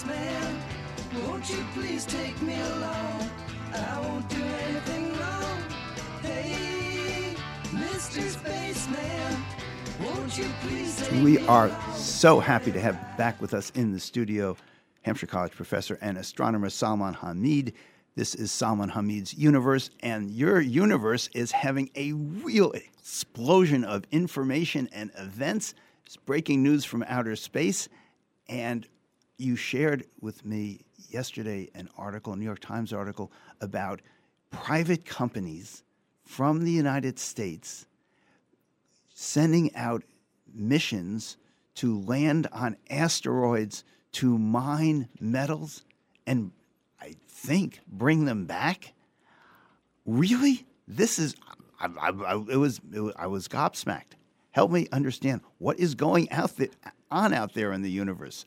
spaceman, won't you please take me along? I won't do anything wrong. Hey, Mr. Spaceman, won't you please take We are so happy to have back with us in the studio Hampshire College professor and astronomer Salman Hameed. This is Salman Hameed's universe, and your universe is having a real explosion of information and events. It's breaking news from outer space, and you shared with me yesterday an article, a New York Times article, about private companies from the United States sending out missions to land on asteroids to mine metals and I think bring them back. Really? This is I, I, I, it, was, it I was gobsmacked. Help me understand what is going out on out there in the universe,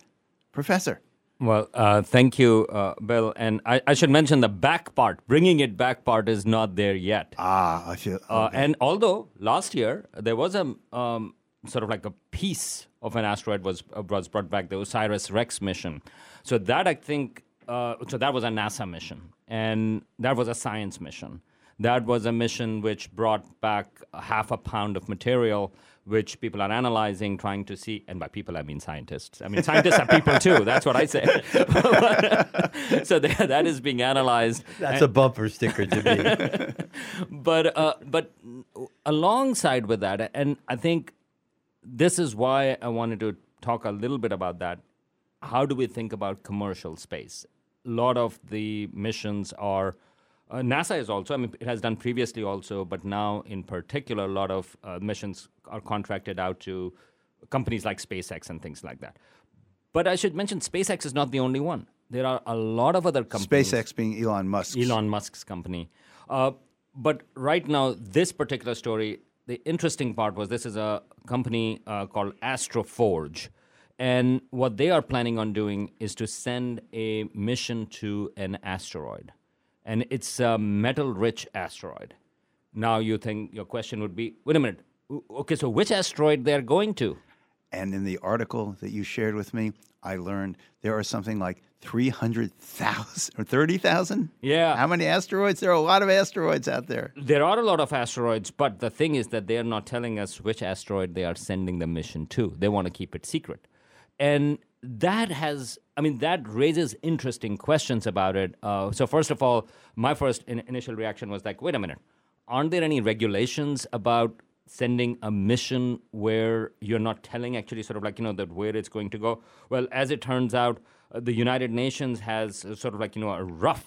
Professor. Well, uh, thank you, uh, Bill. And I, I should mention the back part, bringing it back part is not there yet. Ah, I feel. Uh, and although last year there was a um, sort of like a piece of an asteroid was uh, was brought back, the OSIRIS REx mission. So that I think, uh, so that was a NASA mission, and that was a science mission. That was a mission which brought back half a pound of material, which people are analyzing, trying to see. And by people, I mean scientists. I mean scientists are people too. That's what I say. so that that is being analyzed. That's a bumper sticker to me. but uh, but alongside with that, and I think this is why I wanted to talk a little bit about that. How do we think about commercial space? A lot of the missions are. Uh, NASA is also, I mean, it has done previously also, but now in particular, a lot of uh, missions are contracted out to companies like SpaceX and things like that. But I should mention SpaceX is not the only one. There are a lot of other companies. SpaceX being Elon Musk's. Elon Musk's company. Uh, but right now, this particular story, the interesting part was this is a company uh, called Astroforge. And what they are planning on doing is to send a mission to an asteroid. And it's a metal rich asteroid. Now, you think your question would be wait a minute. Okay, so which asteroid they're going to? And in the article that you shared with me, I learned there are something like 300,000 or 30,000? Yeah. How many asteroids? There are a lot of asteroids out there. There are a lot of asteroids, but the thing is that they are not telling us which asteroid they are sending the mission to. They want to keep it secret. And that has, I mean, that raises interesting questions about it. Uh, so, first of all, my first in- initial reaction was like, wait a minute, aren't there any regulations about sending a mission where you're not telling actually sort of like, you know, that where it's going to go? Well, as it turns out, uh, the United Nations has uh, sort of like, you know, a rough,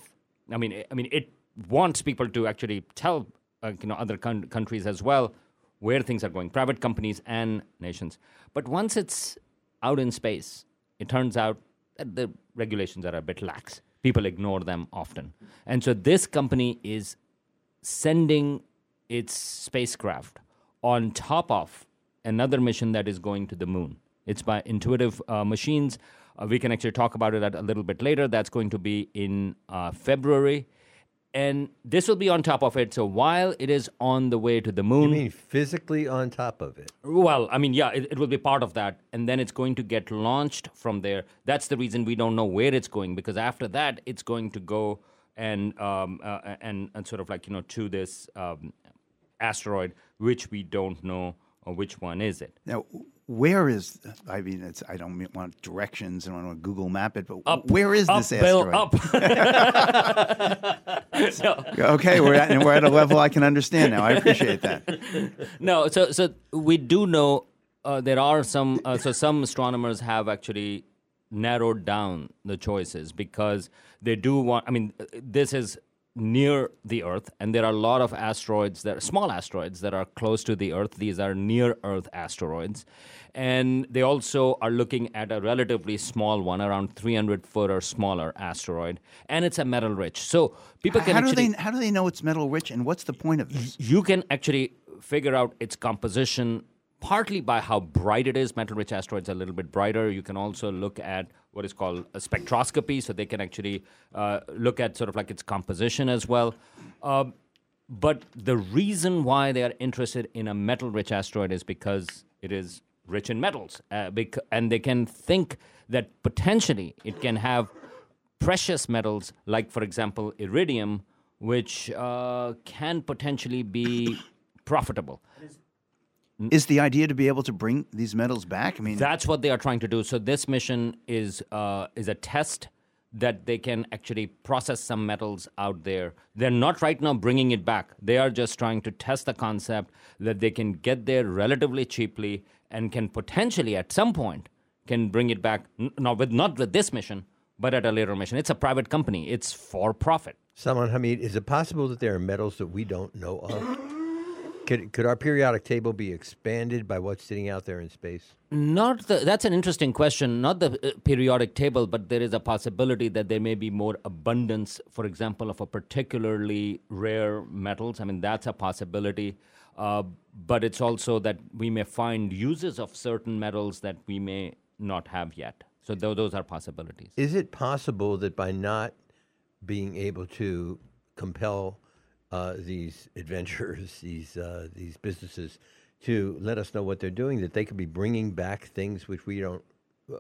I mean, I mean, it wants people to actually tell uh, you know other coun- countries as well where things are going, private companies and nations. But once it's out in space, it turns out the regulations are a bit lax. People ignore them often, and so this company is sending its spacecraft on top of another mission that is going to the moon. It's by Intuitive uh, Machines. Uh, we can actually talk about it a little bit later. That's going to be in uh, February. And this will be on top of it. So while it is on the way to the moon, You moon, mean physically on top of it? well, I mean, yeah, it, it will be part of that. And then it's going to get launched from there. That's the reason we don't know where it's going, because after that, it's going to go and, um, uh, and, and sort of like, you know, to this um, asteroid, which we don't know which one is it. Now, where is, I mean, it's, I don't want directions and I don't want to Google map it, but Up, where is up, this Bill, asteroid? up. so, Okay, we're at, and we're at a level I can understand now. I appreciate that. no, so so we do know uh, there are some. Uh, so some astronomers have actually narrowed down the choices because they do want. I mean, this is near the Earth, and there are a lot of asteroids that are small asteroids that are close to the Earth. These are near Earth asteroids, and they also are looking at a relatively small one, around 300 foot or smaller asteroid, and it's a metal rich. So people can How do, actually they, how do they know it's metal rich and what's the point of this? you can actually figure out its composition partly by how bright it is. Metal rich asteroids are a little bit brighter. You can also look at what is called a spectroscopy, so they can actually uh, look at sort of like its composition as well. Um, but the reason why they are interested in a metal rich asteroid is because it is rich in metals, uh, bec- and they can think that potentially it can have precious metals, like, for example, iridium, which uh, can potentially be profitable. Is the idea to be able to bring these metals back? I mean, That's what they are trying to do. So this mission is uh, is a test that they can actually process some metals out there. They're not right now bringing it back. They are just trying to test the concept that they can get there relatively cheaply and can potentially at some point can bring it back. N- not with not with this mission, but at a later mission. It's a private company. It's for profit. Salman Hameed, is it possible that there are metals that we don't know of? Could, could our periodic table be expanded by what's sitting out there in space? Not the, that's an interesting question. Not the uh, periodic table, but there is a possibility that there may be more abundance, for example, of a particularly rare metals. I mean, that's a possibility. Uh, but it's also that we may find uses of certain metals that we may not have yet. So tho- those are possibilities. Is it possible that by not being able to compel uh, these adventurers, these uh, these businesses, to let us know what they're doing, that they could be bringing back things which we don't, uh,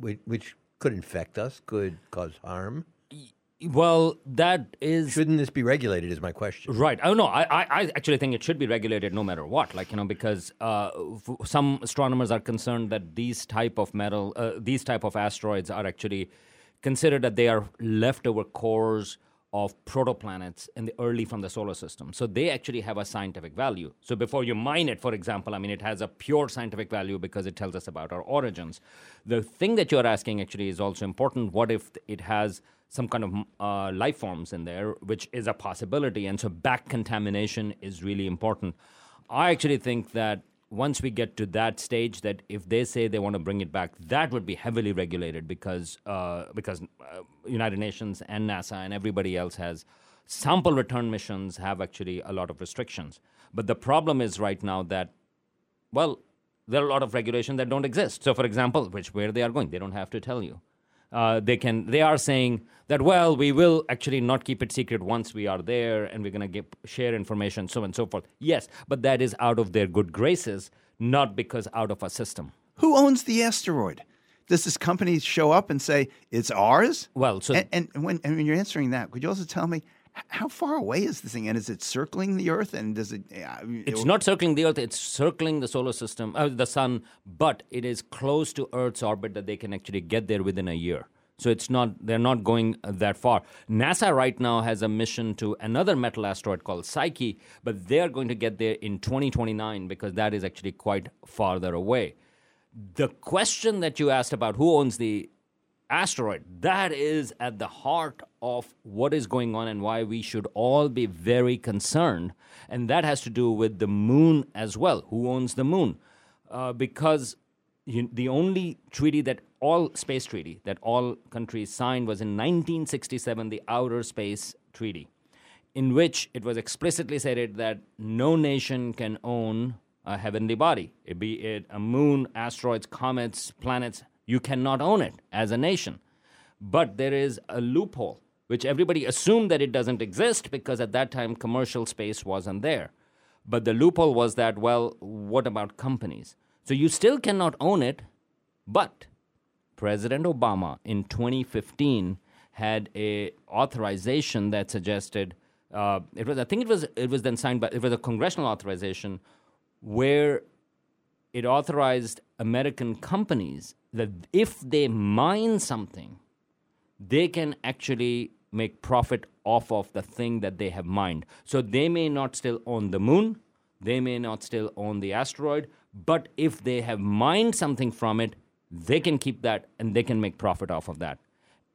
which, which could infect us, could cause harm? Well, that is Shouldn't this be regulated? Is my question. Right. Oh no, I, I, I actually think it should be regulated no matter what. Like you know, because uh, f- some astronomers are concerned that these type of metal, uh, these type of asteroids are actually considered that they are leftover cores of protoplanets in the early from the solar system. So they actually have a scientific value. So before you mine it, for example, I mean, it has a pure scientific value because it tells us about our origins. The thing that you're asking actually is also important. What if it has some kind of uh, life forms in there, which is a possibility. And so back contamination is really important. I actually think that once we get to that stage, that if they say they want to bring it back, that would be heavily regulated because uh, because uh, United Nations and NASA and everybody else has sample return missions have actually a lot of restrictions. But the problem is right now that well, there are a lot of regulations that don't exist. So, for example, which where they are going, they don't have to tell you. Uh, they can. They are saying that well, we will actually not keep it secret once we are there, and we're going to share information, so on and so forth. Yes, but that is out of their good graces, not because out of a system. who owns the asteroid? Does this company show up and say it's ours? Well, so and, and when and when you're answering that, could you also tell me how far away is this thing, and is it circling the Earth, and does it? uh, It's not circling the Earth, it's circling the solar system, uh, the sun, but it is close to Earth's orbit that they can actually get there within a year. So it's not, they're not going uh, that far. NASA right now has a mission to another metal asteroid called Psyche, but they're going to get there in 2029 because that is actually quite farther away. The question that you asked about who owns the asteroid. That is at the heart of what is going on and why we should all be very concerned. And that has to do with the moon as well. Who owns the moon? Uh, because you, the only treaty that all space treaty that all countries signed was in 1967 the outer space treaty in which it was explicitly stated that no nation can own a heavenly body, it be it a moon, asteroids, comets, planets. You cannot own it as a nation. But there is a loophole, which everybody assumed that it doesn't exist because at that time commercial space wasn't there. But the loophole was that, well, what about companies? So you still cannot own it, but President Obama in 2015 had a authorization that suggested uh, it was I think it was it was then signed by it was a congressional authorization where it authorized American companies that if they mine something, they can actually make profit off of the thing that they have mined. So they may not still own the moon, they may not still own the asteroid, but if they have mined something from it, they can keep that and they can make profit off of that.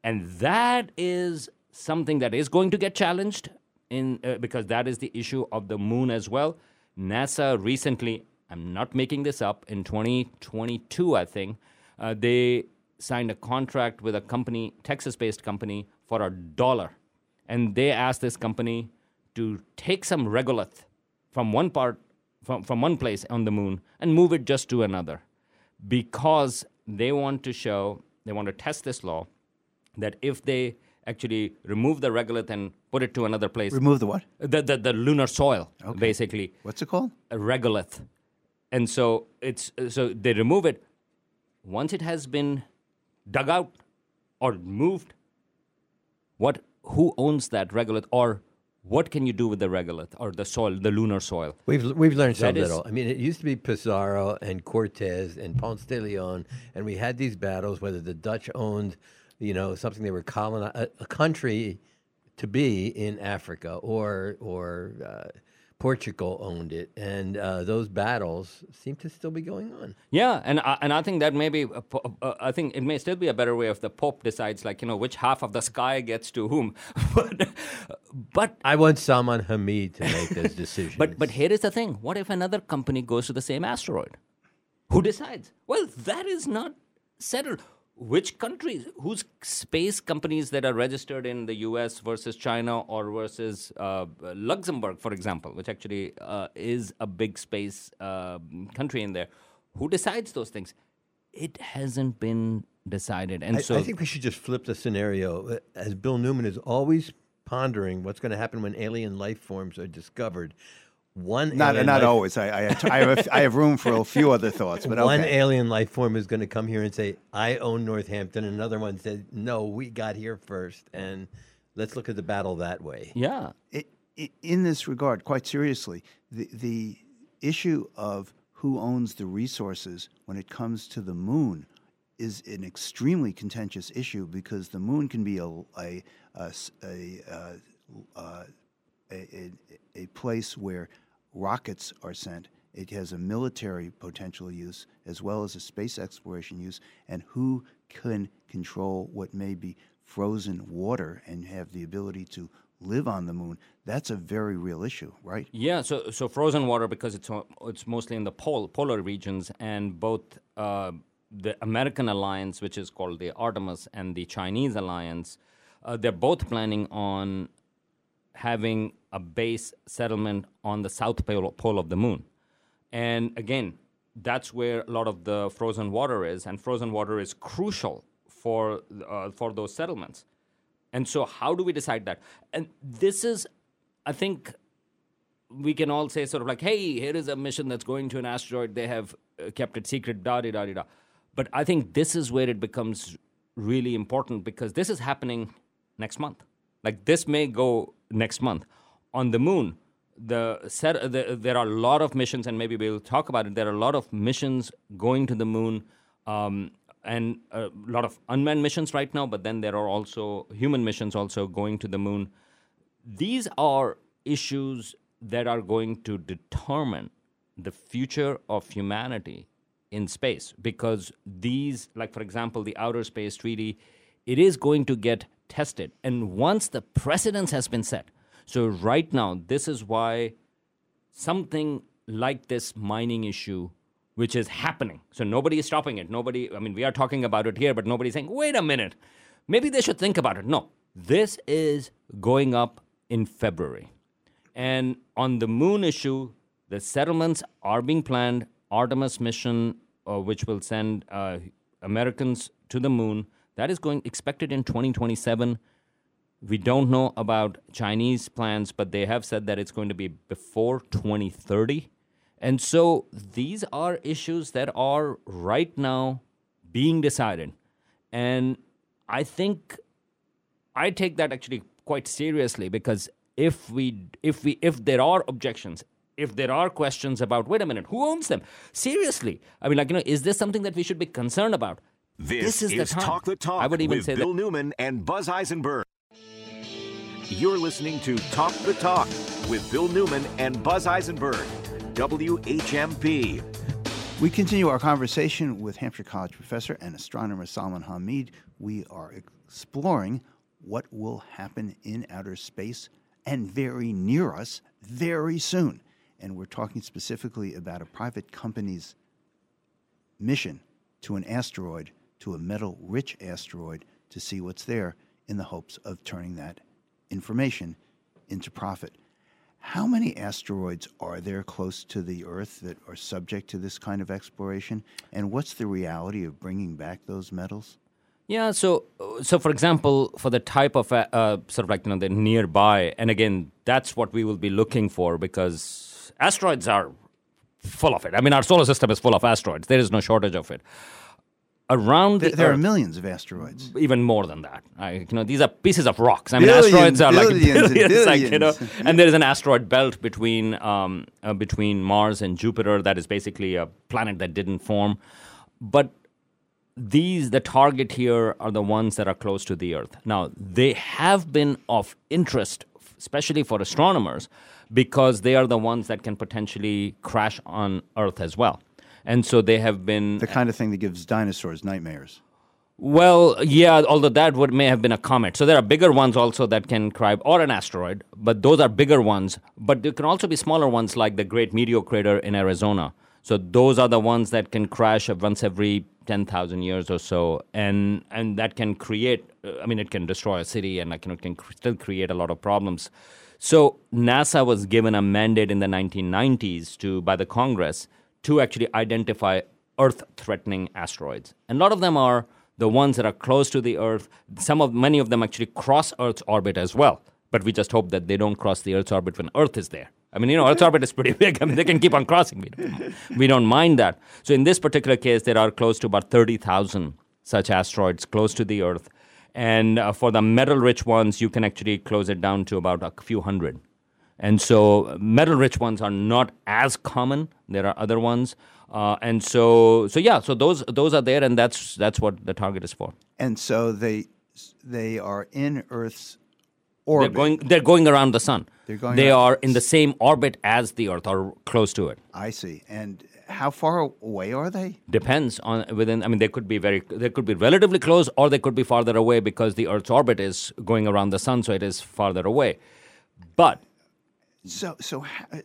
And that is something that is going to get challenged in uh, because that is the issue of the moon as well. NASA recently, I'm not making this up, in 2022, I think, uh, they signed a contract with a company, Texas based company, for a dollar. And they asked this company to take some regolith from one part, from, from one place on the moon and move it just to another because they want to show, they want to test this law that if they actually remove the regolith and put it to another place, remove the what? the, the, the lunar soil, basically, What's it called? a regolith. and so it's so they remove it once it has been dug out or moved. What who owns that regolith, or what can you do with the regolith or the soil, the lunar soil? We've we've learned so That is- little. I mean, it used to be Pizarro and Cortez and Ponce de Leon, and we had these battles whether the Dutch owned, you know, something they were colonizing a, a country to be in Africa, or or uh, Portugal owned it, and uh, those battles seem to still be going on. Yeah, and I, and I think that may be. a po- uh, I think it may still be a better way if the Pope decides, like you know, which half of the sky gets to whom. but but I want Salman Hameed to make those decisions. but but here is the thing: what if another company goes to the same asteroid? Who decides? Well, that is not settled. Which countries, whose space companies that are registered in the U.S. versus China or versus uh, Luxembourg, for example, which actually uh, is a big space uh, country in there, who decides those things? It hasn't been decided, and I, so I think we should just flip the scenario. As Bill Newman is always pondering what's going to happen when alien life forms are discovered. One Not alien not life- always. I I, I, have a f- I have room for a few other thoughts, but one okay. alien life form is going to come here and say, "I own Northampton." Another one said, "No, we got here first, and let's look at the battle that way." yeah, I- i- in this regard, quite seriously, the the issue of who owns the resources when it comes to the moon is an extremely contentious issue because the moon can be a a a, s- a, uh, uh, a, a, a place where rockets are sent. It has a military potential use as well as a space exploration use. And who can control what may be frozen water and have the ability to live on the moon? That's a very real issue, right? Yeah, so so frozen water because it's it's mostly in the pole, polar regions, and both uh, the American alliance, which is called the Artemis, and the Chinese alliance, uh, they're both planning on having a base settlement on the south pole, of the moon. And again, that's where a lot of the frozen water is, and frozen water is crucial for uh, for those settlements. And so, how do we decide that? And this is, I think, we can all say sort of like, hey, here is a mission that's going to an asteroid. They have uh, kept it secret, da da da da. But I think this is where it becomes really important because this is happening next month. Like this may go next month on the moon. The, set, the there are a lot of missions, and maybe we'll talk about it. There are a lot of missions going to the moon. Um, and a lot of unmanned missions right now, but then there are also human missions also going to the moon these are issues that are going to determine the future of humanity in space because these like for example the outer space treaty it is going to get tested and once the precedence has been set so right now this is why something like this mining issue which is happening so nobody is stopping it. Nobody i mean we are talking about it here but nobody's saying wait a minute. Maybe they should think about it. No. This is going up in february. And on the moon issue the settlements are being planned. Artemis mission uh, which will send uh, americans to the moon that is going expected in 2027 we don't know about Chinese plans, but they have said that it's going to be before 2030. And so these are issues that are right now being decided. And I think I take that actually quite seriously because if we if we if there are objections, if there are questions about wait a minute, who owns them? Seriously. I mean like you know, is this something that we should be concerned about? This, is, the time. Talk the Talk I would even with say Bill that Newman and Buzz Eisenberg. You're listening to Talk the Talk with Bill Newman and Buzz Eisenberg, WHMP. We continue our conversation with Hampshire College professor and astronomer Salman Hameed. We are exploring what will happen in outer space and very near us very soon. And we're talking specifically about a private company's mission to an asteroid, to a metal rich asteroid, to see what's there in the hopes of turning that information into profit. How many asteroids are there close to the Earth that are subject to this kind of exploration? And what's the reality of bringing back those metals? Yeah, so so for example, for the type of uh, uh, sort of like you know the nearby, and again, that's what we will be looking for because asteroids are full of it. I mean, our solar system is full of asteroids. There is no shortage of it. Around the There, there are millions of asteroids. even more than that. I, you know, these are pieces of rocks. I mean, Billions, asteroids are like billions billions, like, you know. billions. And there is an asteroid belt between um, uh, between Mars and Jupiter that is basically a planet that didn't form. But these the target here are the ones that are close to the Earth. Now they have been of interest, especially for astronomers, because they are the ones that can potentially crash on Earth as well. And so they have been The kind of thing that gives dinosaurs nightmares. well, yeah, although that would may have been a comet. So there are bigger ones also that can cry, or an asteroid, but those are bigger ones. But there can also be smaller ones like the Great Meteor Crater in Arizona. So those are the ones that can crash once every 10,000 years or so. And, and that can create, I mean, it can destroy a city and like, you know, it can still create a lot of problems. So NASA was given a mandate in the 1990s to, by the Congress to actually identify Earth-threatening asteroids. And a lot of them are the ones that are close to the Earth. Some of many of them actually cross Earth's orbit as well. But we just hope that they don't cross the Earth's orbit when Earth is there. I mean, you know, Earth's orbit is pretty big. I mean, they can keep on crossing. We don't, we don't mind that. So in this particular case, there are close to about 30,000 such asteroids close to the Earth. And uh, for the metal-rich ones, you can actually close it down to about a few hundred. And so metal-rich ones are not as common. There are other ones, uh, and so so yeah. So those those are there, and that's that's what the target is for. And so they they are in Earth's They're orbit. going they're going around the sun. They're going They are in the same orbit as the Earth or close to it. I see. And how far away are they? Depends on within. I mean, they could be very. They could be relatively close, or they could be farther away because the Earth's orbit is going around the sun, so it is farther away. But So, so uh,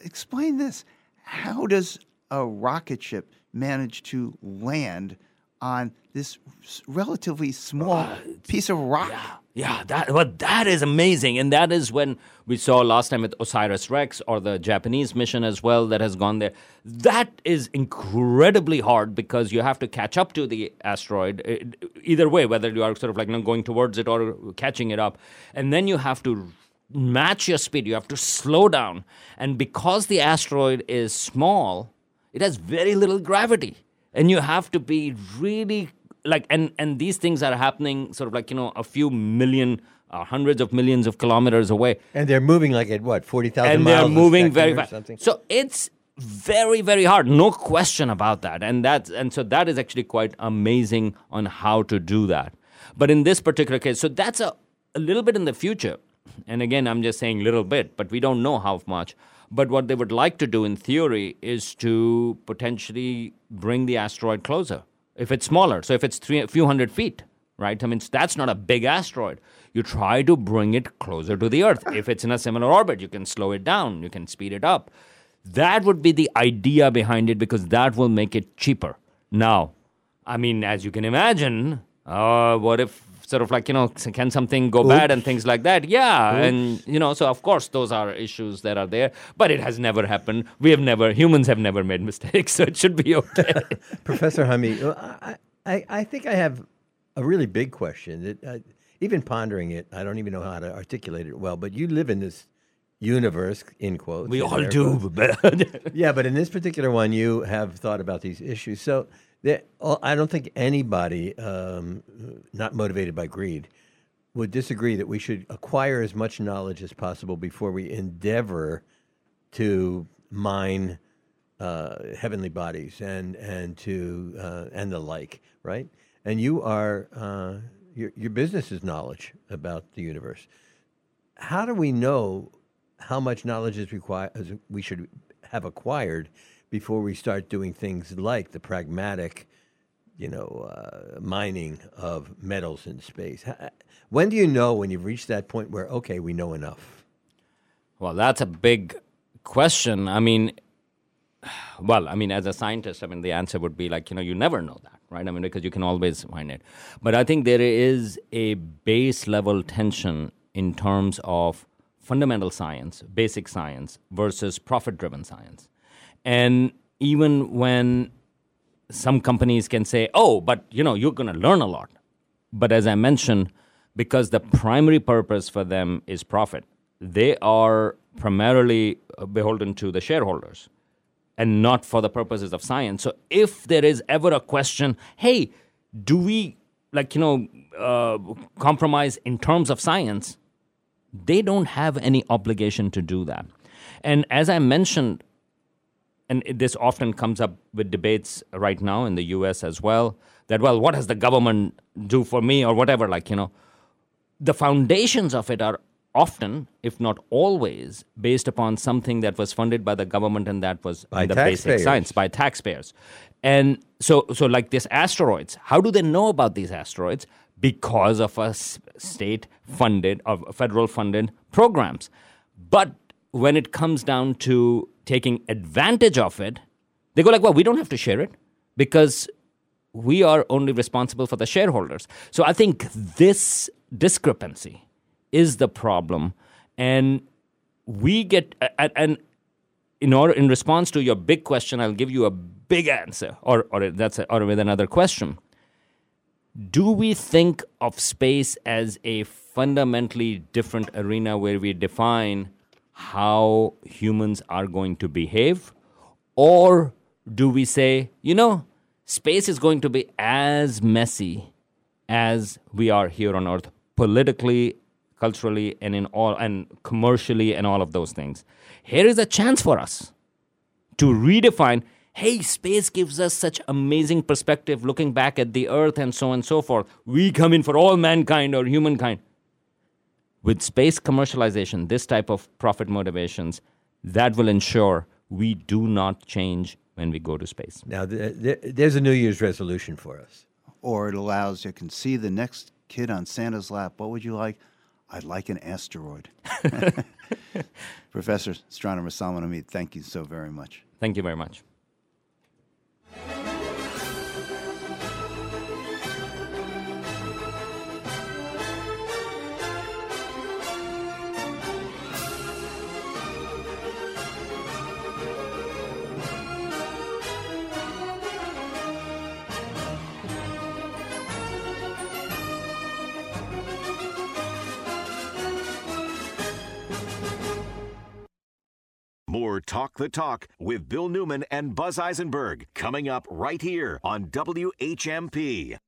explain this. How does a rocket ship manage to land on this relatively small piece of rock? Yeah, that well, that is amazing, and that is when we saw last time with Osiris Rex or the Japanese mission as well that has gone there. That is incredibly hard because you have to catch up to the asteroid eh, either way, whether you are sort of like you know, going towards it or catching it up, and then you have to match your speed. You have to slow down, and because the asteroid is small, it has very little gravity, and you have to be really like and and these things are happening sort of like you know a few million uh, hundreds of millions of kilometers away. And they're moving like at what forty thousand and they're moving very fast so it's very very hard. No question about that. And that's and so that is actually quite amazing on how to do that. But in this particular case so that's a, a little bit in the future and again i'm just saying little bit but we don't know how much. But what they would like to do in theory is to potentially bring the asteroid closer if it's smaller. So if it's three, a few hundred feet right? I mean that's not a big asteroid. You try to bring it closer to the earth. If it's in a similar orbit you can slow it down. You can speed it up. That would be the idea behind it because that will make it cheaper. Now, I mean, as you can imagine, uh, what if sort of like, you know, can something go bad and things like that? Yeah. And, you know, so of course those are issues that are there, but it has never happened. We have never, humans have never made mistakes, so it should be okay. Professor Hameed, uh, I, I, I think I have a really big question. That uh, even pondering it, I don't even know how to articulate it well. But you live in this universe, in quotes. we in all do. Yeah, but in this particular one, you have thought about these issues. So oh, I don't think anybody, um, not motivated by greed, would disagree that we should acquire as much knowledge as possible before we endeavor to mine uh, heavenly bodies and and to uh, and the like, right? And you are uh, your your business is knowledge about the universe. How do we know how much knowledge is required? We should have acquired before we start doing things like the pragmatic, you know, uh, mining of metals in space. When do you know when you've reached that point where okay, we know enough? Well, that's a big question. I mean, well, I mean, as a scientist, I mean, the answer would be like, you know, you never know that, right? I mean, because you can always find it. But I think there is a base level tension in terms of fundamental science, basic science, versus profit driven science. And even when some companies can say, oh, but, you know, you're going to learn a lot. But as I mentioned, because the primary purpose for them is profit, they are primarily uh, beholden to the shareholders. and not for the purposes of science. So if there is ever a question, hey, do we like you know uh, compromise in terms of science? They don't have any obligation to do that. And as I mentioned, and this often comes up with debates right now in the US as well that well what does the government do for me or whatever like you know. The foundations of it are often if not always based upon something that was funded by the government and that was By the basic taxpayers. science by taxpayers. And so so like this asteroids how do they know about these asteroids? Because of a state funded of federal funded programs. But when it comes down to taking advantage of it they go like well we don't have to share it because we are only responsible for the shareholders. So I think this discrepancy is the problem, and we get and, in order in response to your big question, I'll give you a big answer, or or that's a, or with another question. Do we think of space as a fundamentally different arena where we define how humans are going to behave? Or do we say, you know, space is going to be as messy as we are here on Earth, politically, culturally, and in all and commercially and all of those things. Here is a chance for us to redefine hey, space gives us such amazing perspective looking back at the earth and so on and so forth. We come in for all mankind or humankind. With space commercialization, this type of profit motivations, that will ensure we do not change when we go to space. Now, th- th- there's a New Year's resolution for us. Or it allows you can see the next kid on Santa's lap. What would you like? I'd like an asteroid. Professor astronomer Salman Hameed, thank you so very much. Thank you very much. Talk the Talk with Bill Newman and Buzz Eisenberg coming up right here on WHMP.